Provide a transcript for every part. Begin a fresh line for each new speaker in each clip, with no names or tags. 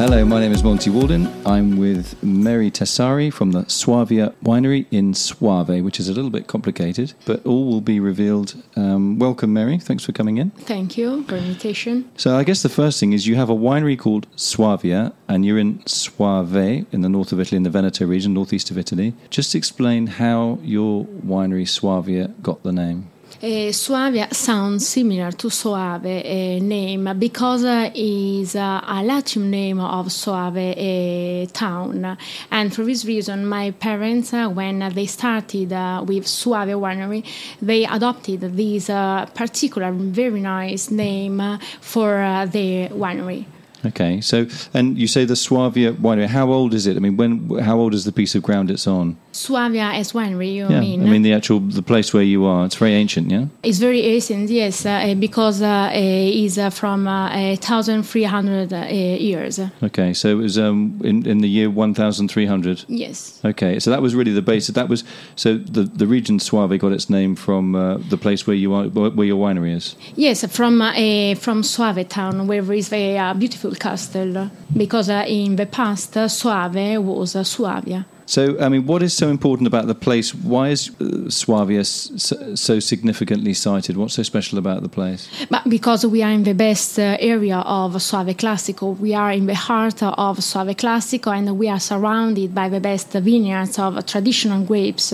Hello, my name is Monty Waldin. I'm with Meri Tessari from the Suavia Winery in Soave, which is a little bit complicated, but all will be revealed. Um, welcome, Meri. Thanks for coming in.
Thank you for invitation.
So, I guess the first thing is you have a winery called Suavia, and you're in Soave in the north of Italy, in the Veneto region, northeast of Italy. Just explain how your winery Suavia got the name.
Uh, Suavia sounds similar to Soave uh, name because uh, is uh, a Latin name of Soave uh, town, and for this reason, my parents, uh, when they started uh, with Suave Winery, they adopted this particular very nice name for their winery.
Okay, so and you say the Suavia winery. How old is it? I mean, when? How old is the piece of ground it's on?
Suavia as winery, you
yeah,
mean?
I mean the actual the place where you are. It's very ancient, yeah.
It's very ancient, yes, uh, because uh, it's uh, from uh, thousand three hundred uh, years.
Okay, so it was um, in in the year one thousand three hundred.
Yes.
Okay, so that was really the base. That was so the the region Soave got its name from uh, the place where you are, where your winery is.
Yes, from from Soave town, where there is a beautiful castle. Because in the past, Soave was Suavia.
So, I mean, what is so important about the place? Why is uh, Suavia so, so, significantly cited? What's so special about the place?
But because we are in the best uh, area of Soave Classico, we are in the heart of Soave Classico, and we are surrounded by the best vineyards of traditional grapes,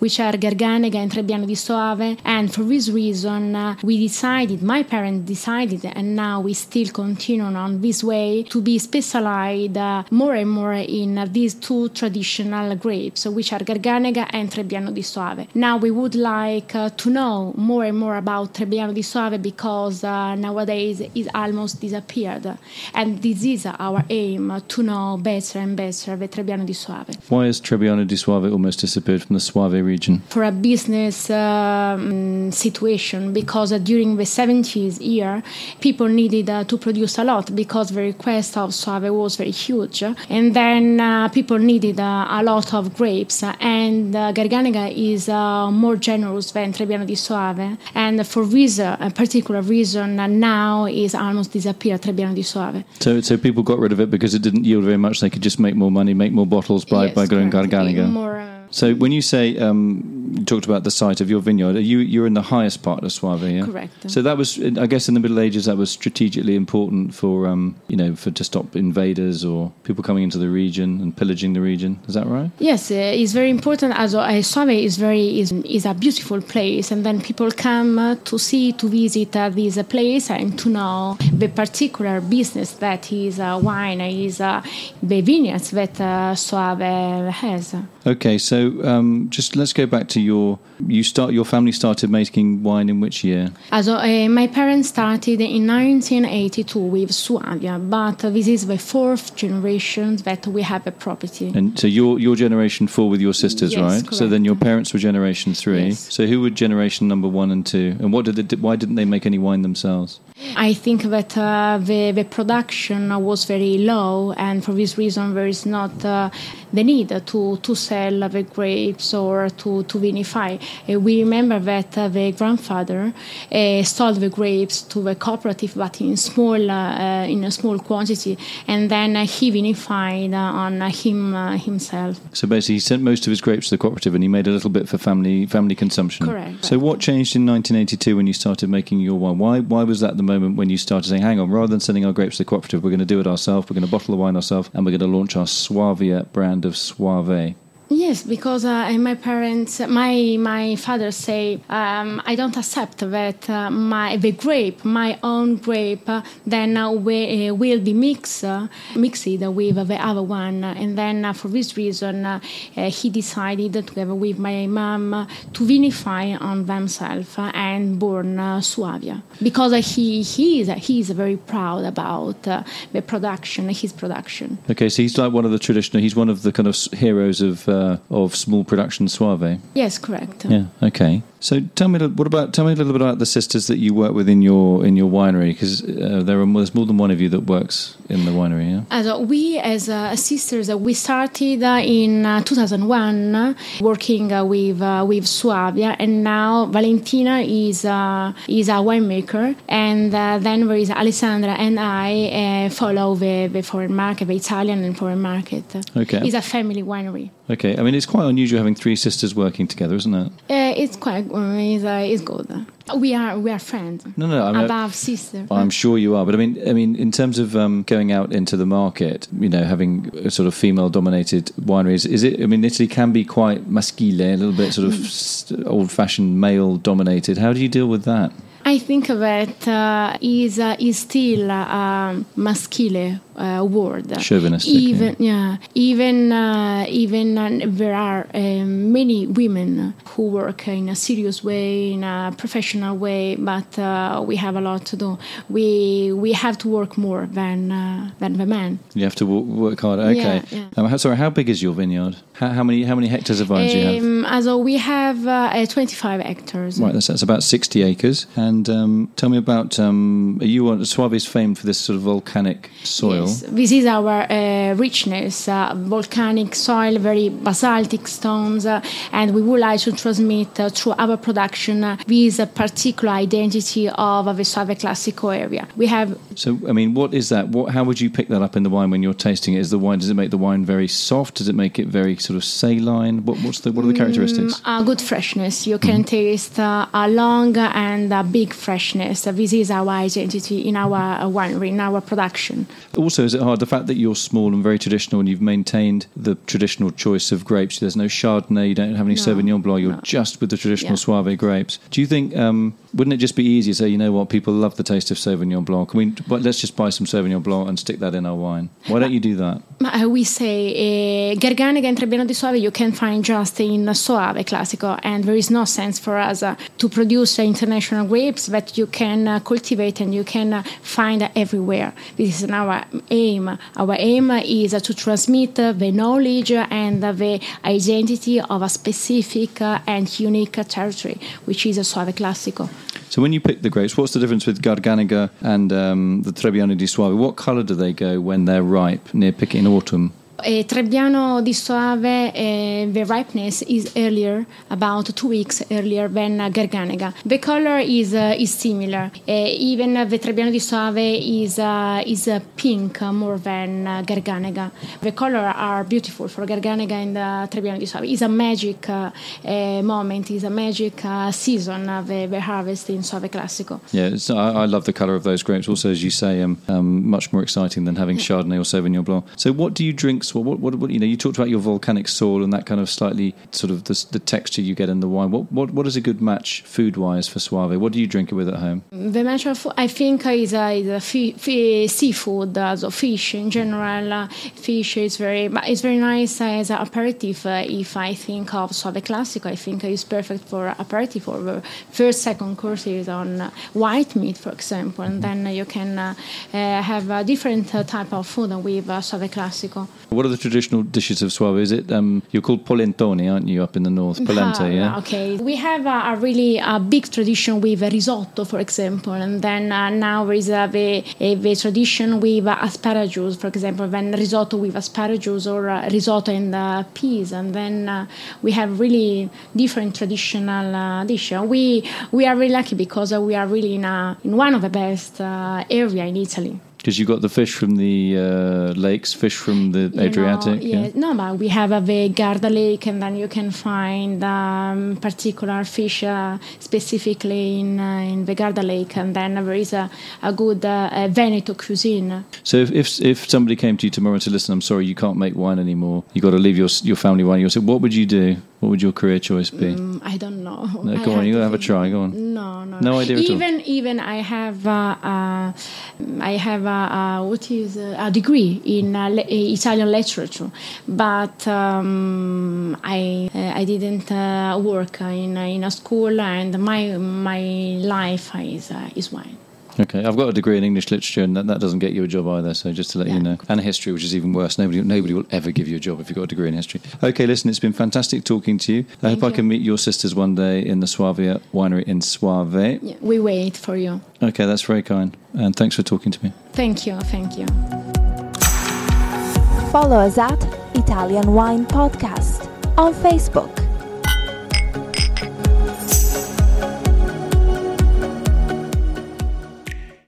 which are Garganega and Trebbiano di Soave. And for this reason, uh, we decided, my parents decided, and now we still continue on this way to be specialized more and more in these two traditional grapes, which are Garganega and Trebbiano di Soave. Now we would like uh, to know more and more about Trebbiano di Soave because uh, nowadays it almost disappeared, and this is our aim to know better and better the Trebbiano di Soave.
Why has Trebbiano di Soave almost disappeared from the Soave region?
For a business um, situation, because uh, during the 70s year, people needed uh, to produce a lot because the request of Soave was very huge, and then uh, people needed uh, a lot of grapes, and uh, Garganega is uh, more generous than Trebbiano di Soave. And for this particular reason, uh, now is almost disappeared Trebbiano di Soave.
So, so people got rid of it because it didn't yield very much. They could just make more money, make more bottles by,
yes,
by growing Garganega.
More, uh,
so when you say um, you talked about the site of your vineyard, you you're in the highest part of Soave, yeah?
Correct.
So that was, I guess, in the Middle Ages, that was strategically important for um, you know for to stop invaders or people coming into the region and pillaging the region. Is that right?
Yes, uh, it's very important. As uh, Soave is very is, is a beautiful place, and then people come uh, to see to visit uh, this place and to know the particular business that is uh, wine is uh, the vineyards that uh, Soave has.
Okay, so um, just let's go back to your you start your family started making wine in which year?
Also, uh, my parents started in 1982 with Suavia, but this is the fourth generation that we have a property.
And so your your generation four with your sisters,
Yes,
right? So then your parents were generation three.
Yes.
So who were generation number one and two? And what did they, why didn't they make any wine themselves?
I think that uh, the, the production was very low, and for this reason, there is not uh, the need to, to sell the grapes or to, to vinify. Uh, we remember that uh, the grandfather uh, sold the grapes to the cooperative, but in small uh, in a small quantity, and then uh, he vinified uh, on him uh, himself.
So basically, he sent most of his grapes to the cooperative, and he made a little bit for family family consumption.
Correct.
So what changed in 1982 when you started making your wine? Why why was that the moment when you started saying, "Hang on, rather than sending our grapes to the cooperative, we're going to do it ourselves. We're going to bottle the wine ourselves, and we're going to launch our Suavia brand of Soave."
Yes, because uh, my parents, my my father say, um, I don't accept that uh, my the grape, my own grape, uh, then uh, we, uh, will be mixed uh, mixed with the other one, and then uh, for this reason, he decided together with my mom to vinify on themselves and born Suavia because he he is he is very proud about the production, his production.
Okay, so he's like one of the traditional. He's one of the kind of heroes of of small production Soave.
Yes, correct.
Yeah. Okay. So tell me, a little- what about tell me a little bit about the sisters that you work with in your in your winery because uh, there are there's more than one of you that works in the winery. Yeah.
Also, we as uh, sisters, we started uh, in uh, 2001 uh, working uh, with uh, with Suavia, and now Valentina is uh, is a winemaker, and uh, then there is Alessandra and I uh, follow the, the foreign market, the Italian and foreign market.
Okay.
it's a family winery.
Okay. I mean, it's quite unusual having three sisters working together, isn't it?
Uh, it's quite it's, uh, good. We are we are friends.
No, no. I mean,
Above sister.
I'm sure you are, but I mean, I mean, in terms of um, going out into the market, you know, having a sort of female-dominated wineries, is it? I mean, Italy can be quite maschile, a little bit sort of old-fashioned male-dominated. How do you deal with that?
I think that uh, is uh, is still a maschile uh, word.
Chauvinistic,
Even yeah, even uh, even uh, there are um, many women who work in a serious way, in a professional way, but uh, we have a lot to do. We we have to work more than uh, than the men.
You have to wo- work hard. Okay.
Yeah, yeah.
Um, sorry, how big is your vineyard? How, how many how many hectares of vines do you have?
Um, also, we have uh, uh, 25 hectares.
Right, that's, that's about 60 acres. And um, tell me about, um, are you on, Soave is famed for this sort of volcanic soil.
Yes, this is our uh, richness, uh, volcanic soil, very basaltic stones, uh, and we would like to transmit uh, through our production uh, this particular identity of uh, the Soave Classico area. We have
So, I mean, what is that? What, how would you pick that up in the wine when you're tasting it? Is the wine, does it make the wine very soft? Does it make it very sort of saline? What, what's the, what are the characteristics?
a good freshness. You can taste uh, a long and a big freshness. This is our identity in our uh, winery, in our production.
Also, is it hard, the fact that you're small and very traditional and you've maintained the traditional choice of grapes, there's no Chardonnay, you don't have any
No,
Sauvignon Blanc, you're
no.
just with the traditional
Yeah.
Soave grapes. Do you think, um, wouldn't it just be easier to say, you know what, people love the taste of Sauvignon Blanc, Can we, but let's just buy some Sauvignon Blanc and stick that in our wine? Why don't you do that?
Uh, we say uh, Garganega and Di Soave you can find just in Soave Classico, and there is no sense for us uh, to produce international grapes that you can uh, cultivate and you can uh, find everywhere. This is our aim. Our aim is to transmit the knowledge and the identity of a specific and unique territory, which is a Soave Classico.
So when you pick the grapes, what's the difference with Garganega and um, the Trebbiano di Soave? What colour do they go when they're ripe, near picking in autumn?
Uh, Trebbiano di Soave, uh, the ripeness is earlier, about two weeks earlier than uh, Garganega. The color is uh, is similar. Even the Trebbiano di Soave is uh, is uh, pink more than uh, Garganega. The color are beautiful for Garganega and uh, Trebbiano di Soave. It's a magic moment. It's a magic uh, season of the, the harvest in Soave Classico.
Yeah, it's, I, I love the colour of those grapes. Also, as you say, um, um, much more exciting than having Chardonnay or Sauvignon Blanc. So, what do you drink? Well, what, what, what, you know, you talked about your volcanic soil and that kind of slightly sort of the, the texture you get in the wine. What, what, what is a good match food wise for Soave? What do you drink it with at home?
The natural food, I think, is, uh, is a fi- fi- seafood, uh, so fish in general. Uh, fish is very, but it's very nice as an aperitif. Uh, if I think of Soave Classico, I think it's perfect for aperitif or the first, second courses on uh, white meat, for example, and then you can uh, uh, have a different uh, type of food with uh, Soave Classico.
What are the traditional dishes of Soave? Is it um, you're called polentoni, aren't you, up in the north? Polenta,
Ah,
yeah.
Okay. We have a, a really a big tradition with a risotto, for example, and then uh, now there is a, the, a, tradition with uh, asparagus, for example, when risotto with asparagus or uh, risotto and uh, peas, and then uh, we have really different traditional uh, dishes. We we are really lucky because uh, we are really in a, in one of the best uh, area in Italy.
Because you got the fish from the uh, lakes, fish from the
You
Adriatic.
Know, yeah. No, but we have a big Garda Lake, and then you can find um, particular fish uh, specifically in uh, in the Garda Lake, and then there is a, a good uh, Veneto cuisine.
So if, if if somebody came to you tomorrow to listen, I'm sorry, you can't make wine anymore. You got to leave your your family wine. You say, what would you do? What would your career choice be?
Mm, I don't know.
No,
I
go on, you
to
have a try. Go on.
No, no,
No idea.
Even even I have uh, uh, I have a, a what is uh, a degree in uh, le- Italian literature, but um, I uh, I didn't uh, work in in a school, and my my life is uh, is wine.
Okay, I've got a degree in English literature, and that, that doesn't get you a job either. So just to let
Yeah.
you know, and history, which is even worse. Nobody, nobody will ever give you a job if you've got a degree in history. Okay, listen, it's been fantastic talking to you. I
Thank
hope I can meet your sisters one day in the Suavia winery in Soave.
Yeah, we wait for you.
Okay, that's very kind, and thanks for talking to me.
Thank you. Thank you.
Follow us at Italian Wine Podcast on Facebook.